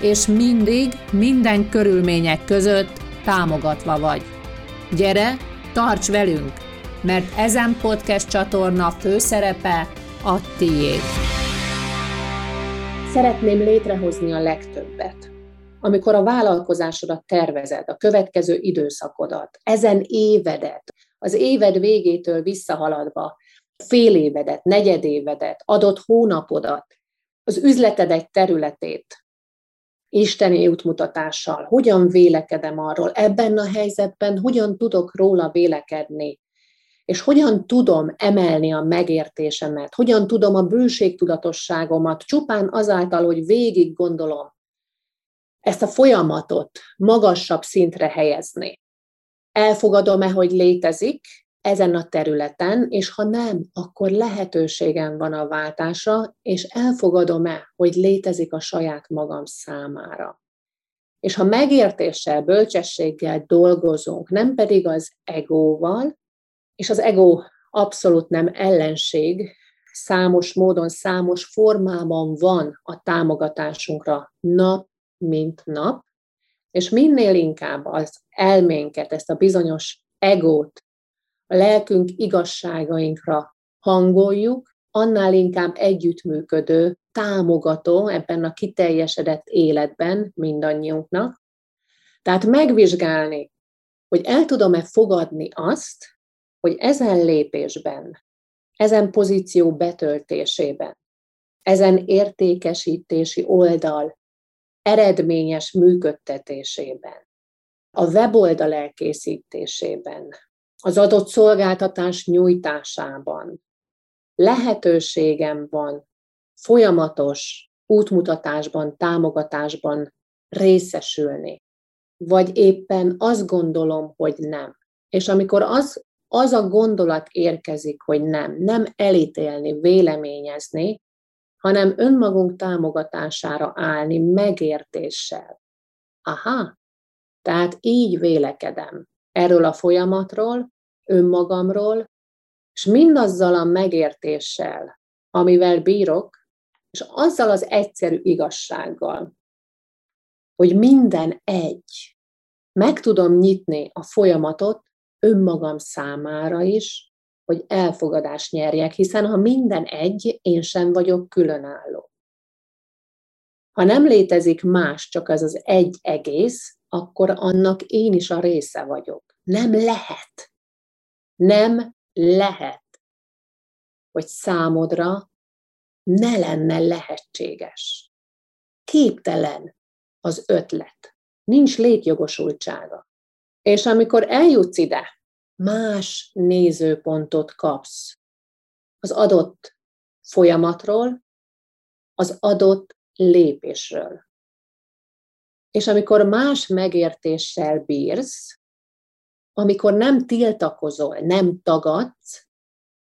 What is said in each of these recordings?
és mindig, minden körülmények között támogatva vagy. Gyere, tarts velünk, mert ezen podcast csatorna főszerepe a tiéd. Szeretném létrehozni a legtöbbet. Amikor a vállalkozásodat tervezed, a következő időszakodat, ezen évedet, az éved végétől visszahaladva, fél évedet, negyedévedet, adott hónapodat, az üzleted egy területét, isteni útmutatással, hogyan vélekedem arról, ebben a helyzetben hogyan tudok róla vélekedni, és hogyan tudom emelni a megértésemet, hogyan tudom a bőségtudatosságomat csupán azáltal, hogy végig gondolom ezt a folyamatot magasabb szintre helyezni. Elfogadom-e, hogy létezik, ezen a területen, és ha nem, akkor lehetőségem van a váltásra, és elfogadom-e, hogy létezik a saját magam számára. És ha megértéssel, bölcsességgel dolgozunk, nem pedig az egóval, és az ego abszolút nem ellenség, számos módon, számos formában van a támogatásunkra nap, mint nap, és minél inkább az elménket, ezt a bizonyos egót a lelkünk igazságainkra hangoljuk, annál inkább együttműködő, támogató ebben a kiteljesedett életben mindannyiunknak. Tehát megvizsgálni, hogy el tudom-e fogadni azt, hogy ezen lépésben, ezen pozíció betöltésében, ezen értékesítési oldal eredményes működtetésében, a weboldal elkészítésében, az adott szolgáltatás nyújtásában lehetőségem van folyamatos útmutatásban, támogatásban részesülni, vagy éppen azt gondolom, hogy nem. És amikor az, az a gondolat érkezik, hogy nem, nem elítélni, véleményezni, hanem önmagunk támogatására állni megértéssel. Aha, tehát így vélekedem erről a folyamatról, önmagamról, és mindazzal a megértéssel, amivel bírok, és azzal az egyszerű igazsággal, hogy minden egy. Meg tudom nyitni a folyamatot önmagam számára is, hogy elfogadást nyerjek, hiszen ha minden egy, én sem vagyok különálló. Ha nem létezik más, csak az az egy egész, akkor annak én is a része vagyok. Nem lehet. Nem lehet, hogy számodra ne lenne lehetséges. Képtelen az ötlet. Nincs létjogosultsága. És amikor eljutsz ide, más nézőpontot kapsz az adott folyamatról, az adott lépésről. És amikor más megértéssel bírsz, amikor nem tiltakozol, nem tagadsz,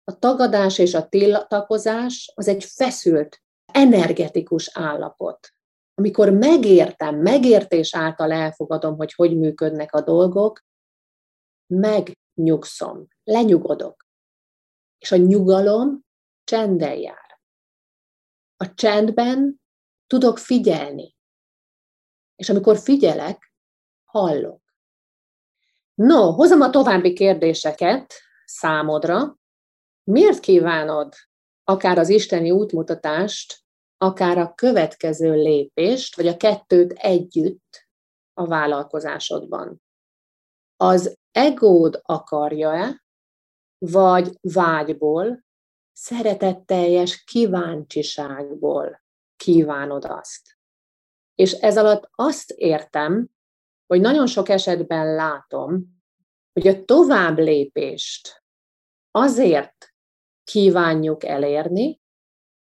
a tagadás és a tiltakozás az egy feszült, energetikus állapot. Amikor megértem, megértés által elfogadom, hogy hogy működnek a dolgok, megnyugszom, lenyugodok. És a nyugalom csendel jár. A csendben tudok figyelni. És amikor figyelek, hallok. No, hozom a további kérdéseket számodra. Miért kívánod akár az isteni útmutatást, akár a következő lépést, vagy a kettőt együtt a vállalkozásodban? Az egód akarja-e, vagy vágyból, szeretetteljes kíváncsiságból kívánod azt? És ez alatt azt értem, hogy nagyon sok esetben látom, hogy a tovább lépést azért kívánjuk elérni,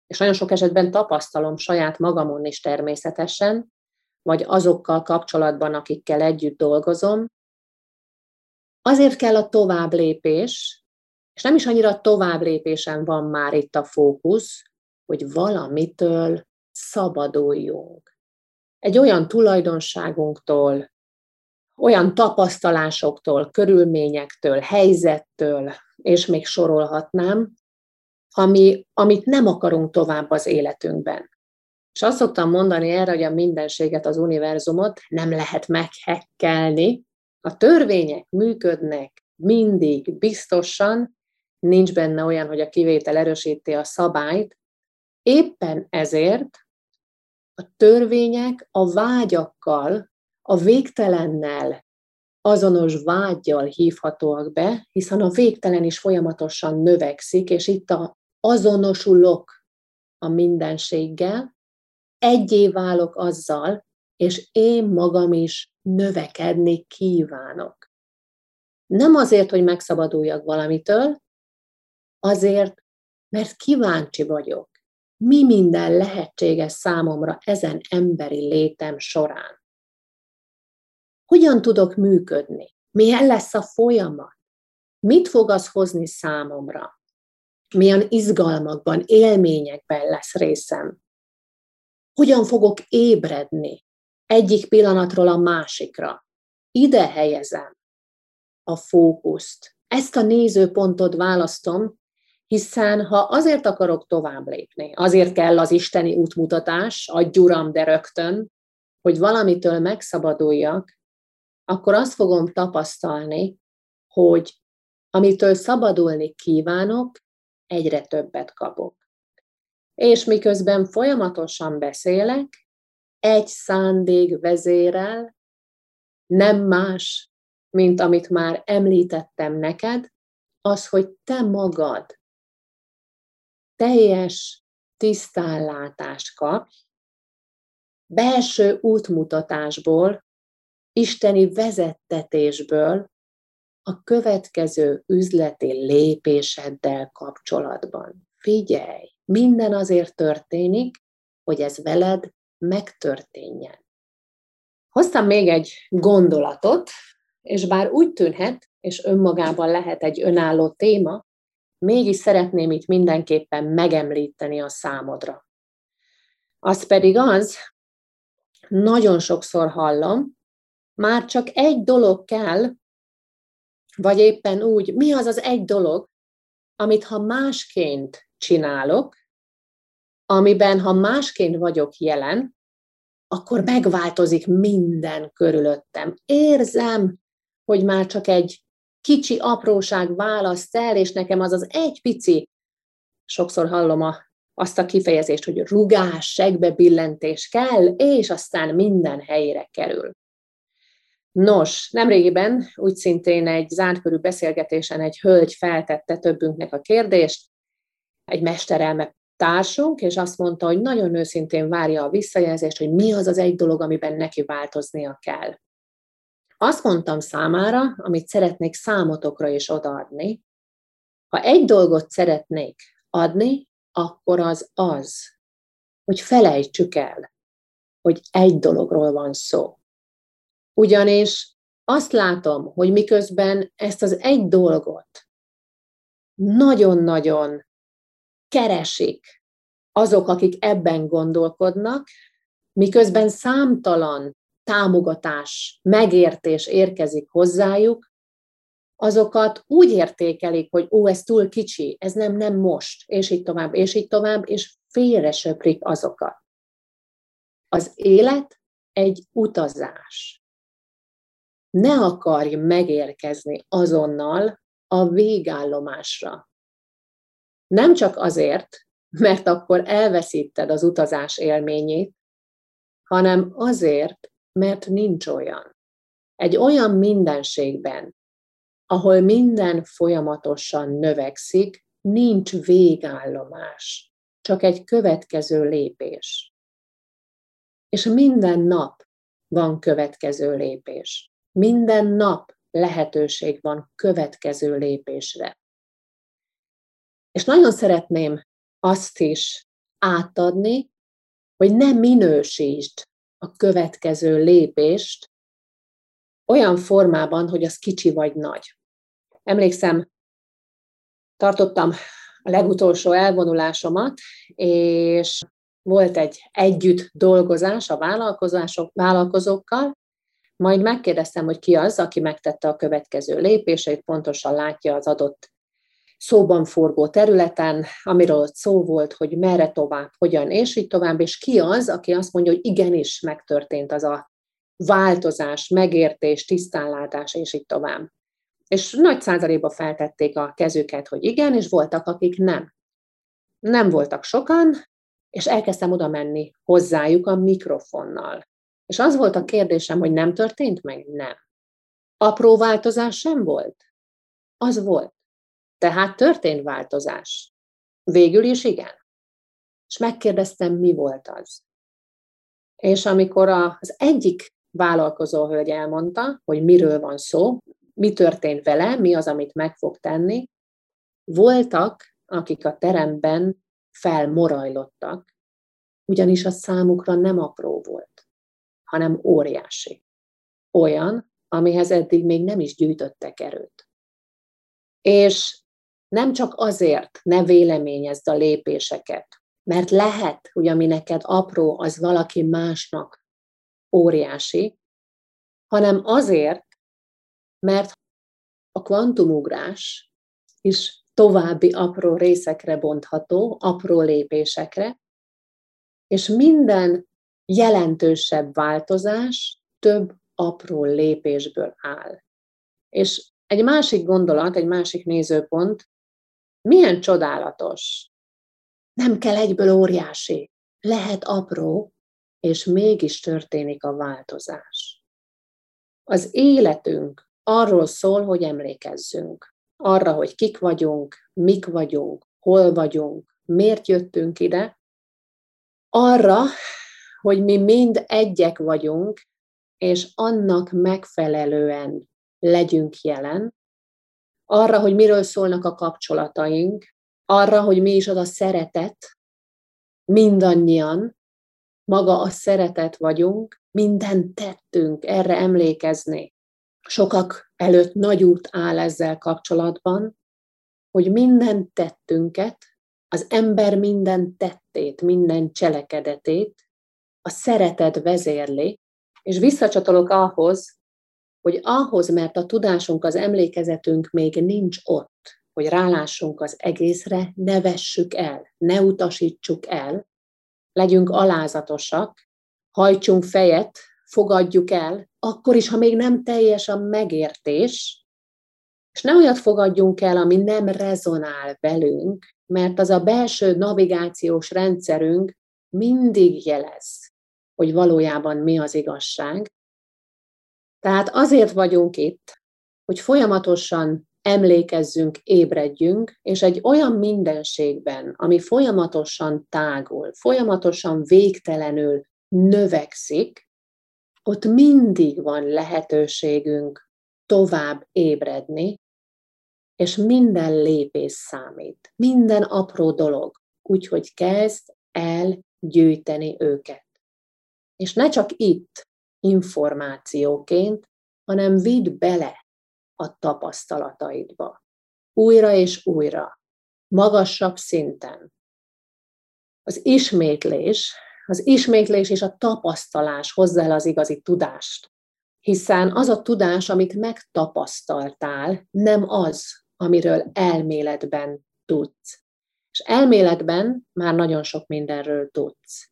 és nagyon sok esetben tapasztalom saját magamon is természetesen, vagy azokkal kapcsolatban, akikkel együtt dolgozom, azért kell a tovább lépés, és nem is annyira tovább lépésen van már itt a fókusz, hogy valamitől szabaduljunk. Egy olyan tulajdonságunktól, olyan tapasztalásoktól, körülményektől, helyzettől, és még sorolhatnám, ami, amit nem akarunk tovább az életünkben. És azt szoktam mondani erre, hogy a mindenséget, az univerzumot nem lehet meghekkelni. A törvények működnek mindig biztosan, nincs benne olyan, hogy a kivétel erősíti a szabályt. Éppen ezért a törvények a vágyakkal, a végtelennel azonos vágyjal hívhatóak be, hiszen a végtelen is folyamatosan növekszik, és itt a azonosulok a mindenséggel, egyé válok azzal, és én magam is növekedni kívánok. Nem azért, hogy megszabaduljak valamitől, azért, mert kíváncsi vagyok, mi minden lehetséges számomra ezen emberi létem során. Hogyan tudok működni? Milyen lesz a folyamat? Mit fog az hozni számomra? Milyen izgalmakban, élményekben lesz részem? Hogyan fogok ébredni egyik pillanatról a másikra? Ide helyezem a fókuszt. Ezt a nézőpontot választom, hiszen ha azért akarok tovább lépni, azért kell az isteni útmutatás, adj uram, de rögtön, hogy valamitől megszabaduljak, akkor azt fogom tapasztalni, hogy amitől szabadulni kívánok, egyre többet kapok. És miközben folyamatosan beszélek, egy szándék vezérel, nem más, mint amit már említettem neked, az, hogy te magad teljes tisztánlátást kapj, belső útmutatásból isteni vezettetésből a következő üzleti lépéseddel kapcsolatban. Figyelj, minden azért történik, hogy ez veled megtörténjen. Hoztam még egy gondolatot, és bár úgy tűnhet, és önmagában lehet egy önálló téma, mégis szeretném itt mindenképpen megemlíteni a számodra. Az pedig az, nagyon sokszor hallom, már csak egy dolog kell, vagy éppen úgy, mi az az egy dolog, amit ha másként csinálok, amiben ha másként vagyok jelen, akkor megváltozik minden körülöttem. Érzem, hogy már csak egy kicsi apróság választ el, és nekem az az egy pici, sokszor hallom a, azt a kifejezést, hogy rugás, segbe billentés kell, és aztán minden helyére kerül. Nos, nemrégiben úgy szintén egy zártkörű beszélgetésen egy hölgy feltette többünknek a kérdést, egy mesterelme társunk, és azt mondta, hogy nagyon őszintén várja a visszajelzést, hogy mi az az egy dolog, amiben neki változnia kell. Azt mondtam számára, amit szeretnék számotokra is odaadni, ha egy dolgot szeretnék adni, akkor az az, hogy felejtsük el, hogy egy dologról van szó. Ugyanis azt látom, hogy miközben ezt az egy dolgot nagyon-nagyon keresik azok, akik ebben gondolkodnak, miközben számtalan támogatás, megértés érkezik hozzájuk, azokat úgy értékelik, hogy ó, ez túl kicsi, ez nem, nem most, és így tovább, és így tovább, és félre söprik azokat. Az élet egy utazás. Ne akarj megérkezni azonnal a végállomásra. Nem csak azért, mert akkor elveszíted az utazás élményét, hanem azért, mert nincs olyan. Egy olyan mindenségben, ahol minden folyamatosan növekszik, nincs végállomás, csak egy következő lépés. És minden nap van következő lépés. Minden nap lehetőség van következő lépésre. És nagyon szeretném azt is átadni, hogy ne minősítsd a következő lépést olyan formában, hogy az kicsi vagy nagy. Emlékszem, tartottam a legutolsó elvonulásomat, és volt egy együtt dolgozás a vállalkozások, vállalkozókkal, majd megkérdeztem, hogy ki az, aki megtette a következő lépéseit, pontosan látja az adott szóban forgó területen, amiről ott szó volt, hogy merre tovább, hogyan, és így tovább, és ki az, aki azt mondja, hogy igenis megtörtént az a változás, megértés, tisztánlátás, és így tovább. És nagy százalékba feltették a kezüket, hogy igen, és voltak, akik nem. Nem voltak sokan, és elkezdtem oda menni hozzájuk a mikrofonnal. És az volt a kérdésem, hogy nem történt meg? Nem. Apró változás sem volt? Az volt. Tehát történt változás. Végül is igen. És megkérdeztem, mi volt az. És amikor az egyik vállalkozó hölgy elmondta, hogy miről van szó, mi történt vele, mi az, amit meg fog tenni, voltak, akik a teremben felmorajlottak, ugyanis a számukra nem apró volt, hanem óriási. Olyan, amihez eddig még nem is gyűjtöttek erőt. És nem csak azért ne véleményezd a lépéseket, mert lehet, hogy ami neked apró, az valaki másnak óriási, hanem azért, mert a kvantumugrás is további apró részekre bontható, apró lépésekre, és minden jelentősebb változás több apró lépésből áll. És egy másik gondolat, egy másik nézőpont, milyen csodálatos. Nem kell egyből óriási. Lehet apró, és mégis történik a változás. Az életünk arról szól, hogy emlékezzünk. Arra, hogy kik vagyunk, mik vagyunk, hol vagyunk, miért jöttünk ide. Arra, hogy mi mind egyek vagyunk, és annak megfelelően legyünk jelen, arra, hogy miről szólnak a kapcsolataink, arra, hogy mi is az a szeretet, mindannyian, maga a szeretet vagyunk, mindent tettünk, erre emlékezni. Sokak előtt nagy út áll ezzel kapcsolatban, hogy minden tettünket, az ember minden tettét, minden cselekedetét a szeretet vezérli, és visszacsatolok ahhoz, hogy ahhoz, mert a tudásunk, az emlékezetünk még nincs ott, hogy rálássunk az egészre, ne vessük el, ne utasítsuk el, legyünk alázatosak, hajtsunk fejet, fogadjuk el, akkor is, ha még nem teljes a megértés, és ne olyat fogadjunk el, ami nem rezonál velünk, mert az a belső navigációs rendszerünk mindig jelez, hogy valójában mi az igazság, tehát azért vagyunk itt, hogy folyamatosan emlékezzünk, ébredjünk, és egy olyan mindenségben, ami folyamatosan tágul, folyamatosan végtelenül növekszik, ott mindig van lehetőségünk tovább ébredni, és minden lépés számít, minden apró dolog, úgyhogy kezd el gyűjteni őket. És ne csak itt, információként, hanem vidd bele a tapasztalataidba. Újra és újra, magasabb szinten. Az ismétlés, az ismétlés és a tapasztalás hozza el az igazi tudást. Hiszen az a tudás, amit megtapasztaltál, nem az, amiről elméletben tudsz. És elméletben már nagyon sok mindenről tudsz.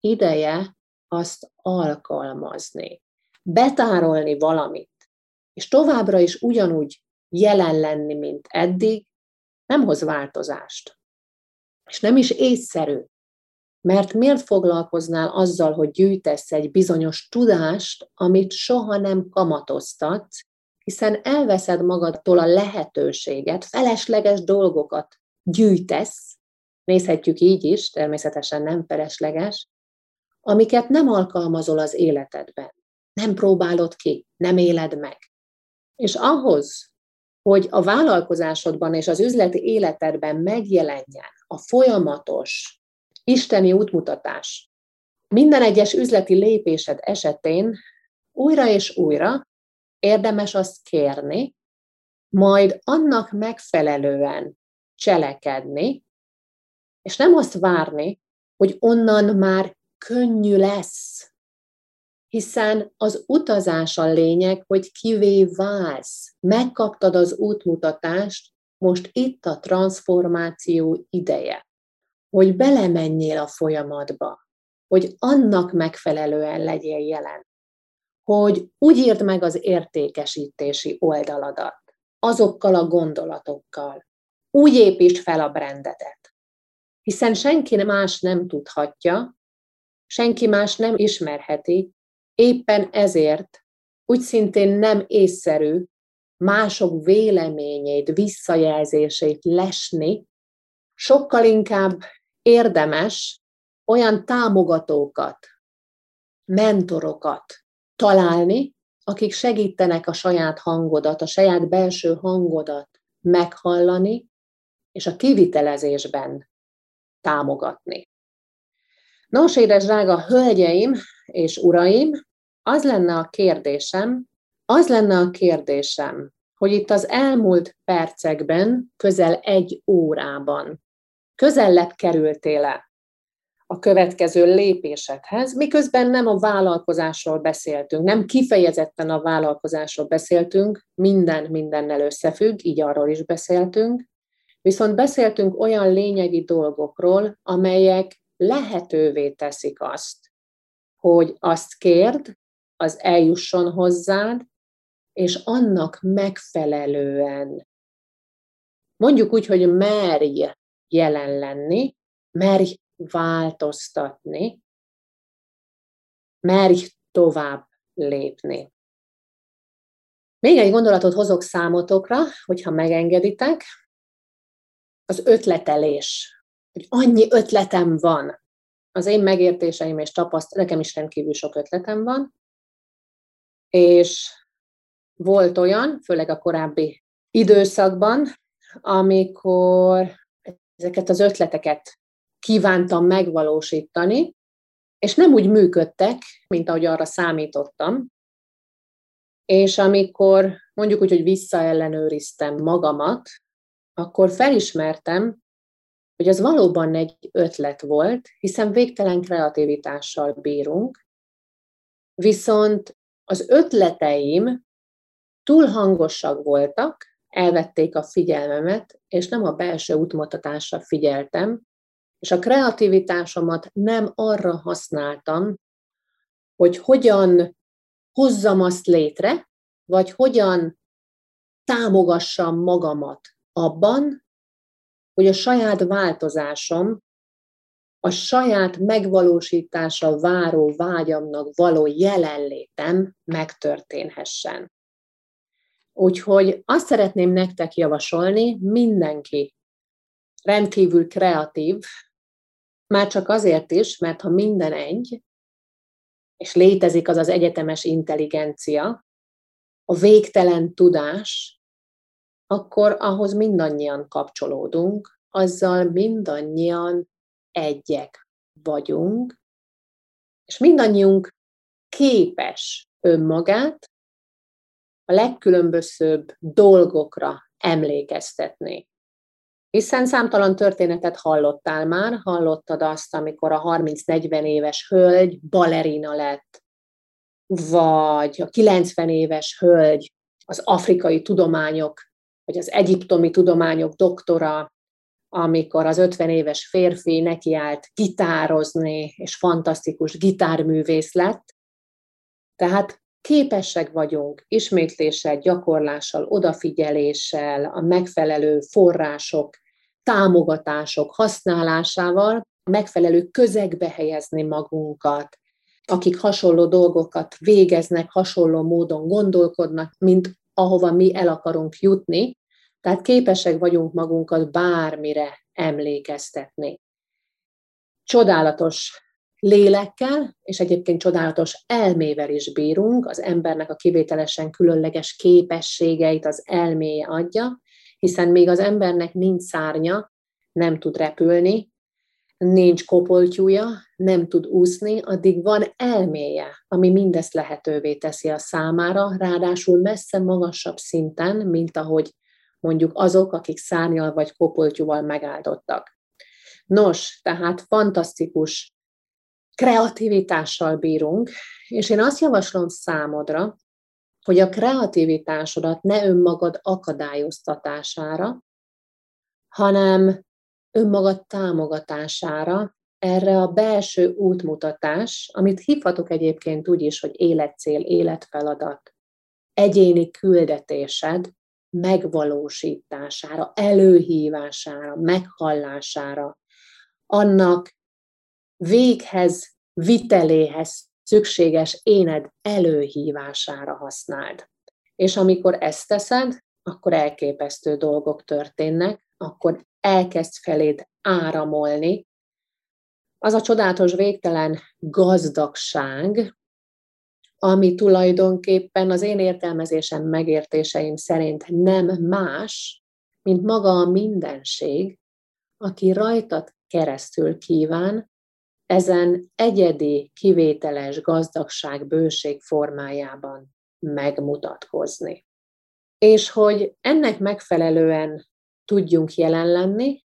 Ideje azt alkalmazni, betárolni valamit, és továbbra is ugyanúgy jelen lenni, mint eddig, nem hoz változást. És nem is észszerű. Mert miért foglalkoznál azzal, hogy gyűjtesz egy bizonyos tudást, amit soha nem kamatoztatsz, hiszen elveszed magadtól a lehetőséget, felesleges dolgokat gyűjtesz, nézhetjük így is, természetesen nem felesleges, amiket nem alkalmazol az életedben. Nem próbálod ki, nem éled meg. És ahhoz, hogy a vállalkozásodban és az üzleti életedben megjelenjen a folyamatos isteni útmutatás, Minden egyes üzleti lépésed esetén újra és újra érdemes azt kérni, majd annak megfelelően cselekedni, és nem azt várni, hogy onnan már könnyű lesz. Hiszen az utazás a lényeg, hogy kivé válsz. Megkaptad az útmutatást, most itt a transformáció ideje. Hogy belemenjél a folyamatba, hogy annak megfelelően legyél jelen. Hogy úgy írd meg az értékesítési oldaladat, azokkal a gondolatokkal. Úgy építsd fel a brandedet. Hiszen senki más nem tudhatja, senki más nem ismerheti, éppen ezért úgy szintén nem észszerű mások véleményét, visszajelzését lesni, sokkal inkább érdemes olyan támogatókat, mentorokat találni, akik segítenek a saját hangodat, a saját belső hangodat meghallani, és a kivitelezésben támogatni. Nos, édes drága hölgyeim és uraim, az lenne a kérdésem, az lenne a kérdésem, hogy itt az elmúlt percekben, közel egy órában közellebb kerültél-e a következő lépésedhez, miközben nem a vállalkozásról beszéltünk, nem kifejezetten a vállalkozásról beszéltünk, minden mindennel összefügg, így arról is beszéltünk, viszont beszéltünk olyan lényegi dolgokról, amelyek lehetővé teszik azt, hogy azt kérd, az eljusson hozzád, és annak megfelelően mondjuk úgy, hogy merj jelen lenni, merj változtatni, merj tovább lépni. Még egy gondolatot hozok számotokra, hogyha megengeditek, az ötletelés. Hogy annyi ötletem van. Az én megértéseim és tapaszt, nekem is rendkívül sok ötletem van, és volt olyan, főleg a korábbi időszakban, amikor ezeket az ötleteket kívántam megvalósítani, és nem úgy működtek, mint ahogy arra számítottam. És amikor mondjuk úgy, hogy visszaellenőriztem magamat, akkor felismertem, hogy az valóban egy ötlet volt, hiszen végtelen kreativitással bírunk, viszont az ötleteim túl hangosak voltak, elvették a figyelmemet, és nem a belső útmutatásra figyeltem, és a kreativitásomat nem arra használtam, hogy hogyan hozzam azt létre, vagy hogyan támogassam magamat abban, hogy a saját változásom, a saját megvalósítása váró vágyamnak való jelenlétem megtörténhessen. Úgyhogy azt szeretném nektek javasolni, mindenki rendkívül kreatív, már csak azért is, mert ha minden egy, és létezik az az egyetemes intelligencia, a végtelen tudás, akkor ahhoz mindannyian kapcsolódunk, azzal mindannyian egyek vagyunk, és mindannyiunk képes önmagát a legkülönbözőbb dolgokra emlékeztetni. Hiszen számtalan történetet hallottál már, hallottad azt, amikor a 30-40 éves hölgy balerina lett, vagy a 90 éves hölgy az afrikai tudományok, vagy az egyiptomi tudományok doktora, amikor az 50 éves férfi nekiállt gitározni, és fantasztikus gitárművész lett. Tehát képesek vagyunk ismétléssel, gyakorlással, odafigyeléssel, a megfelelő források, támogatások használásával megfelelő közegbe helyezni magunkat, akik hasonló dolgokat végeznek, hasonló módon gondolkodnak, mint ahova mi el akarunk jutni, tehát képesek vagyunk magunkat bármire emlékeztetni. Csodálatos lélekkel, és egyébként csodálatos elmével is bírunk, az embernek a kivételesen különleges képességeit az elméje adja, hiszen még az embernek nincs szárnya, nem tud repülni, nincs kopoltyúja, nem tud úszni, addig van elméje, ami mindezt lehetővé teszi a számára, ráadásul messze magasabb szinten, mint ahogy mondjuk azok, akik szárnyal vagy kopoltyúval megáldottak. Nos, tehát fantasztikus kreativitással bírunk, és én azt javaslom számodra, hogy a kreativitásodat ne önmagad akadályoztatására, hanem önmagad támogatására, erre a belső útmutatás, amit hívhatok egyébként úgy is, hogy életcél, életfeladat, egyéni küldetésed megvalósítására, előhívására, meghallására, annak véghez, viteléhez szükséges éned előhívására használd. És amikor ezt teszed, akkor elképesztő dolgok történnek, akkor elkezd feléd áramolni, az a csodálatos végtelen gazdagság, ami tulajdonképpen az én értelmezésem, megértéseim szerint nem más, mint maga a mindenség, aki rajtad keresztül kíván ezen egyedi, kivételes gazdagság, bőség formájában megmutatkozni. És hogy ennek megfelelően tudjunk jelen lenni,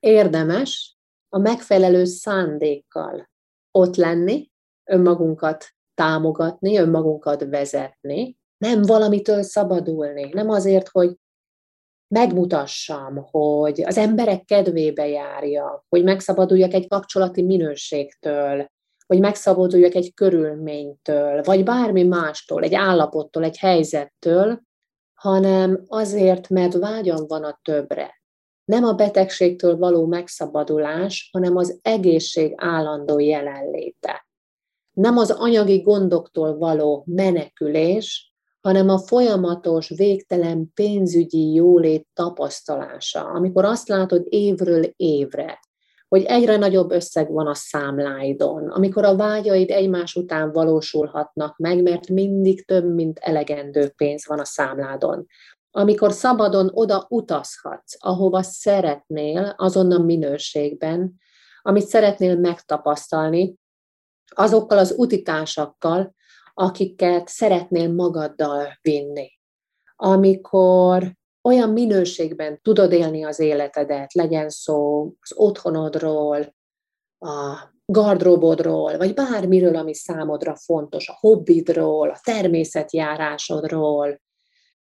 érdemes a megfelelő szándékkal ott lenni, önmagunkat támogatni, önmagunkat vezetni, nem valamitől szabadulni, nem azért, hogy megmutassam, hogy az emberek kedvébe járja, hogy megszabaduljak egy kapcsolati minőségtől, hogy megszabaduljak egy körülménytől, vagy bármi mástól, egy állapottól, egy helyzettől, hanem azért, mert vágyam van a többre. Nem a betegségtől való megszabadulás, hanem az egészség állandó jelenléte. Nem az anyagi gondoktól való menekülés, hanem a folyamatos, végtelen pénzügyi jólét tapasztalása, amikor azt látod évről évre, hogy egyre nagyobb összeg van a számláidon, amikor a vágyaid egymás után valósulhatnak meg, mert mindig több, mint elegendő pénz van a számládon. Amikor szabadon oda utazhatsz, ahova szeretnél, azon a minőségben, amit szeretnél megtapasztalni, azokkal az utitársakkal, akiket szeretnél magaddal vinni. Amikor olyan minőségben tudod élni az életedet, legyen szó az otthonodról, a gardróbodról, vagy bármiről, ami számodra fontos, a hobbidról, a természetjárásodról,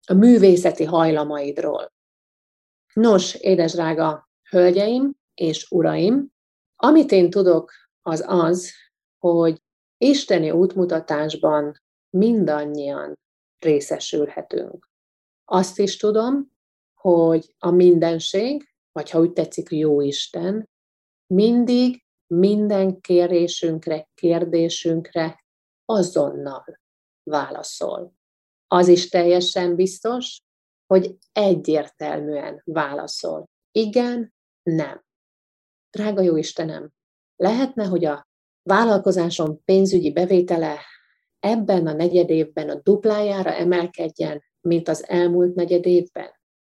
a művészeti hajlamaidról. Nos, édesdrága hölgyeim és uraim, amit én tudok, az az, hogy isteni útmutatásban mindannyian részesülhetünk. Azt is tudom, hogy a mindenség, vagy ha úgy tetszik, jó Isten, mindig minden kérésünkre, kérdésünkre azonnal válaszol. Az is teljesen biztos, hogy egyértelműen válaszol. Igen, nem. Drága jó Istenem, lehetne, hogy a vállalkozásom pénzügyi bevétele ebben a negyed évben a duplájára emelkedjen, mint az elmúlt negyed évben?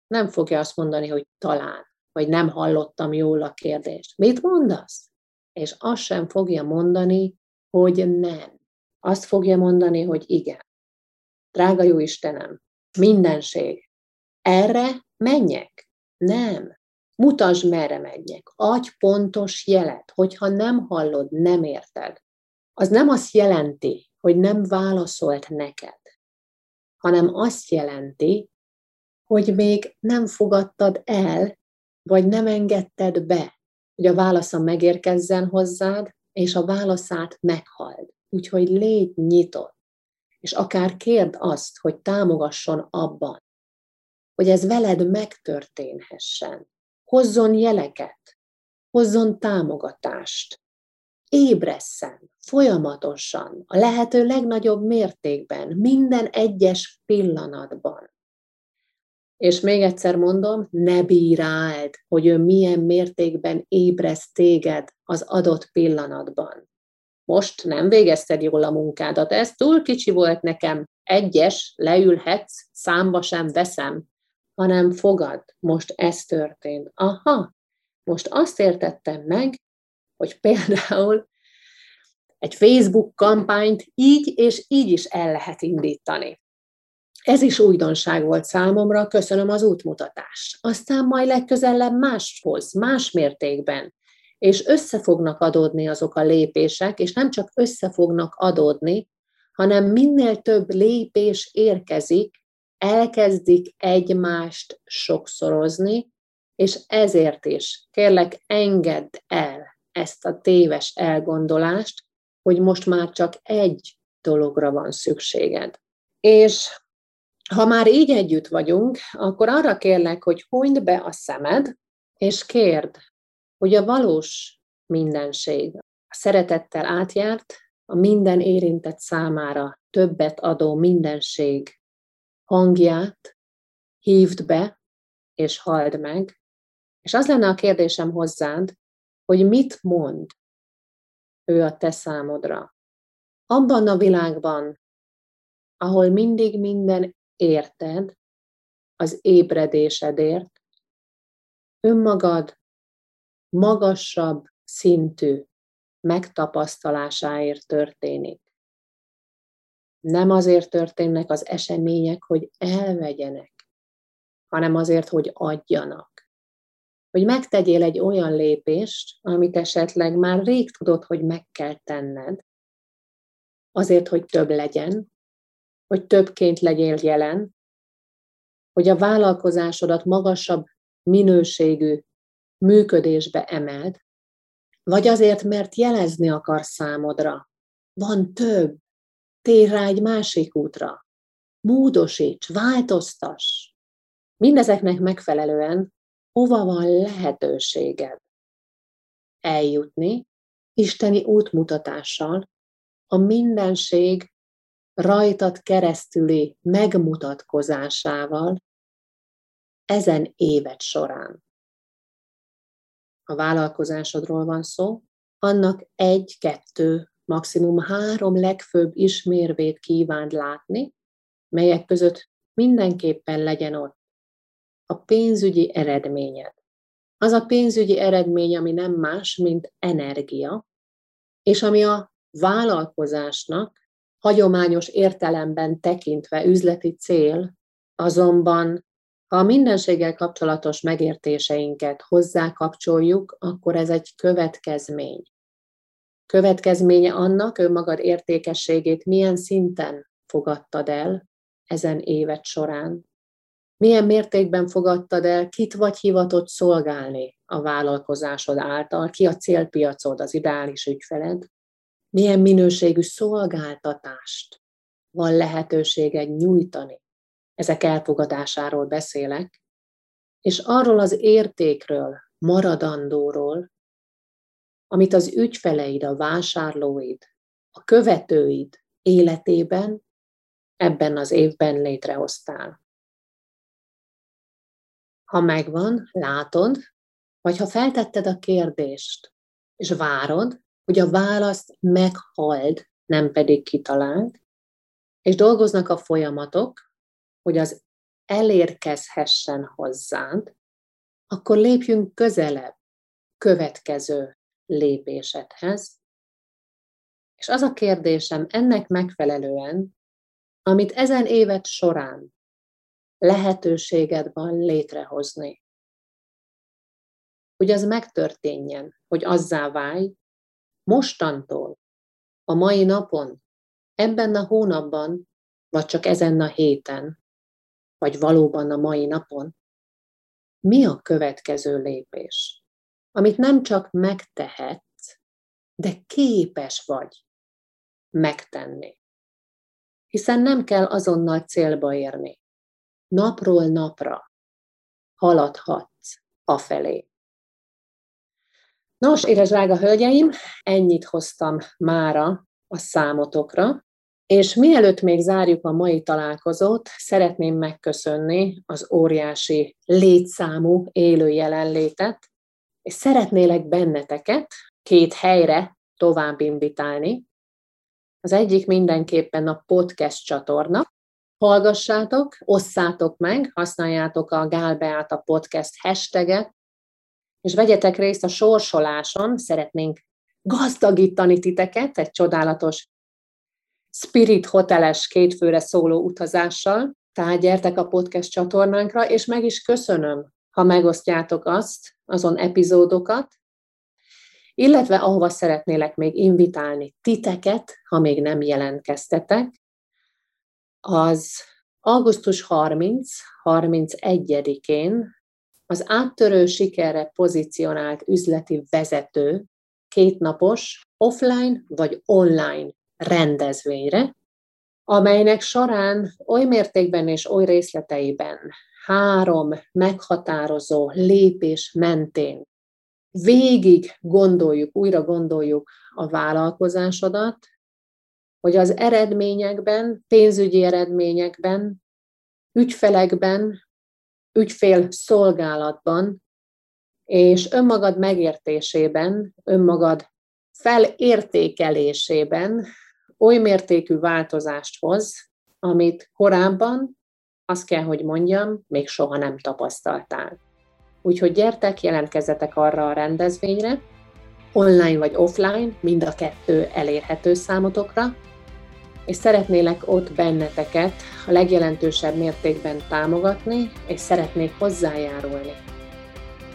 Nem fogja azt mondani, hogy talán, vagy nem hallottam jól a kérdést. Mit mondasz? És azt sem fogja mondani, hogy nem. Azt fogja mondani, hogy igen. Drága jó Istenem, mindenség. Erre menjek? Nem. Mutasd, merre menjek. Adj pontos jelet, hogyha nem hallod, nem érted. Az nem azt jelenti, hogy nem válaszolt neked, hanem azt jelenti, hogy még nem fogadtad el, vagy nem engedted be, hogy a válasza megérkezzen hozzád, és a válaszát meghald. Úgyhogy légy nyitott, és akár kérd azt, hogy támogasson abban, hogy ez veled megtörténhessen. Hozzon jeleket, hozzon támogatást, ébresszen folyamatosan, a lehető legnagyobb mértékben, minden egyes pillanatban. És még egyszer mondom, ne bíráld, hogy ő milyen mértékben ébreszt téged az adott pillanatban. Most nem végezted jól a munkádat, ez túl kicsi volt nekem, egyes, leülhetsz, számba sem veszem, hanem fogad, most ez történt. Aha, most azt értettem meg, hogy például egy Facebook kampányt így és így is el lehet indítani. Ez is újdonság volt számomra, köszönöm az útmutatást. Aztán majd legközelebb máshoz, más mértékben, és össze fognak adódni azok a lépések, és nem csak össze fognak adódni, hanem minél több lépés érkezik, elkezdik egymást sokszorozni, és ezért is kérlek, engedd el ezt a téves elgondolást, hogy most már csak egy dologra van szükséged. És ha már így együtt vagyunk, akkor arra kérlek, hogy hunyd be a szemed, és kérd, hogy a valós mindenség, a szeretettel átjárt, a minden érintett számára többet adó mindenség hangját hívd be, és halld meg. És az lenne a kérdésem hozzád, hogy mit mond ő a te számodra. Abban a világban, ahol mindig minden érted, az ébredésedért, önmagad magasabb szintű megtapasztalásáért történik. Nem azért történnek az események, hogy elvegyenek, hanem azért, hogy adjanak. Hogy megtegyél egy olyan lépést, amit esetleg már rég tudod, hogy meg kell tenned, azért, hogy több legyen, hogy többként legyél jelen, hogy a vállalkozásodat magasabb minőségű működésbe emeld, vagy azért, mert jelezni akar számodra. Van több, tér rá egy másik útra. Módosíts, változtass. Mindezeknek megfelelően hova van lehetőséged eljutni Isteni útmutatással a mindenség rajtad keresztüli megmutatkozásával ezen évet során. A vállalkozásodról van szó, annak egy, kettő, maximum három legfőbb ismérvét kívánt látni, melyek között mindenképpen legyen ott a pénzügyi eredményed. Az a pénzügyi eredmény, ami nem más, mint energia, és ami a vállalkozásnak hagyományos értelemben tekintve üzleti cél, azonban ha a mindenséggel kapcsolatos megértéseinket hozzá kapcsoljuk, akkor ez egy következmény. Következménye annak önmagad értékességét milyen szinten fogadtad el ezen évet során. Milyen mértékben fogadtad el, kit vagy hivatott szolgálni a vállalkozásod által, ki a célpiacod, az ideális ügyfeled, milyen minőségű szolgáltatást van lehetőséged nyújtani. Ezek elfogadásáról beszélek, és arról az értékről, maradandóról, amit az ügyfeleid, a vásárlóid, a követőid életében ebben az évben létrehoztál. Ha megvan, látod, vagy ha feltetted a kérdést, és várod, hogy a választ meghald, nem pedig kitaláld, és dolgoznak a folyamatok, hogy az elérkezhessen hozzád, akkor lépjünk közelebb következő lépésedhez. És az a kérdésem ennek megfelelően, amit ezen évet során lehetőséged van létrehozni, hogy az megtörténjen, hogy azzá válj, mostantól, a mai napon, ebben a hónapban, vagy csak ezen a héten, vagy valóban a mai napon, mi a következő lépés, amit nem csak megtehetsz, de képes vagy megtenni. Hiszen nem kell azonnal célba érni. Napról napra haladhatsz afelé. Nos, édes drága hölgyeim, ennyit hoztam mára a számotokra, és mielőtt még zárjuk a mai találkozót, szeretném megköszönni az óriási létszámú élő jelenlétet, és szeretnélek benneteket két helyre tovább invitálni. Az egyik mindenképpen a podcast csatorna. Hallgassátok, osszátok meg, használjátok a Gál Beáta Podcast hashtaget, és vegyetek részt a sorsoláson, szeretnénk gazdagítani titeket egy csodálatos Spirit Hoteles kétfőre szóló utazással. Tehát gyertek a podcast csatornánkra, és meg is köszönöm, ha megosztjátok azt, azon epizódokat, illetve ahova szeretnélek még invitálni titeket, ha még nem jelentkeztetek, az augusztus 30-31-én az áttörő sikerre pozícionált üzleti vezető kétnapos offline vagy online rendezvényre, amelynek során oly mértékben és oly részleteiben három meghatározó lépés mentén végig gondoljuk, újra gondoljuk a vállalkozásodat, hogy az eredményekben, pénzügyi eredményekben, ügyfelekben, ügyfél szolgálatban és önmagad megértésében, önmagad felértékelésében oly mértékű változást hoz, amit korábban, azt kell, hogy mondjam, még soha nem tapasztaltál. Úgyhogy gyertek, jelentkezzetek arra a rendezvényre, online vagy offline, mind a kettő elérhető számotokra, és szeretnélek ott benneteket a legjelentősebb mértékben támogatni, és szeretnék hozzájárulni,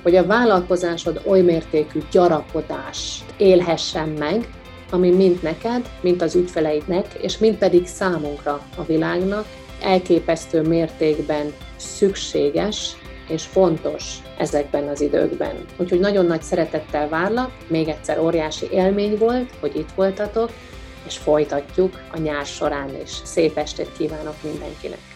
hogy a vállalkozásod oly mértékű gyarapodást élhessen meg, ami mind neked, mind az ügyfeleidnek, és mind pedig számunkra, a világnak elképesztő mértékben szükséges és fontos ezekben az időkben. Úgyhogy nagyon nagy szeretettel várlak, még egyszer óriási élmény volt, hogy itt voltatok, és folytatjuk a nyár során is. Szép estét kívánok mindenkinek!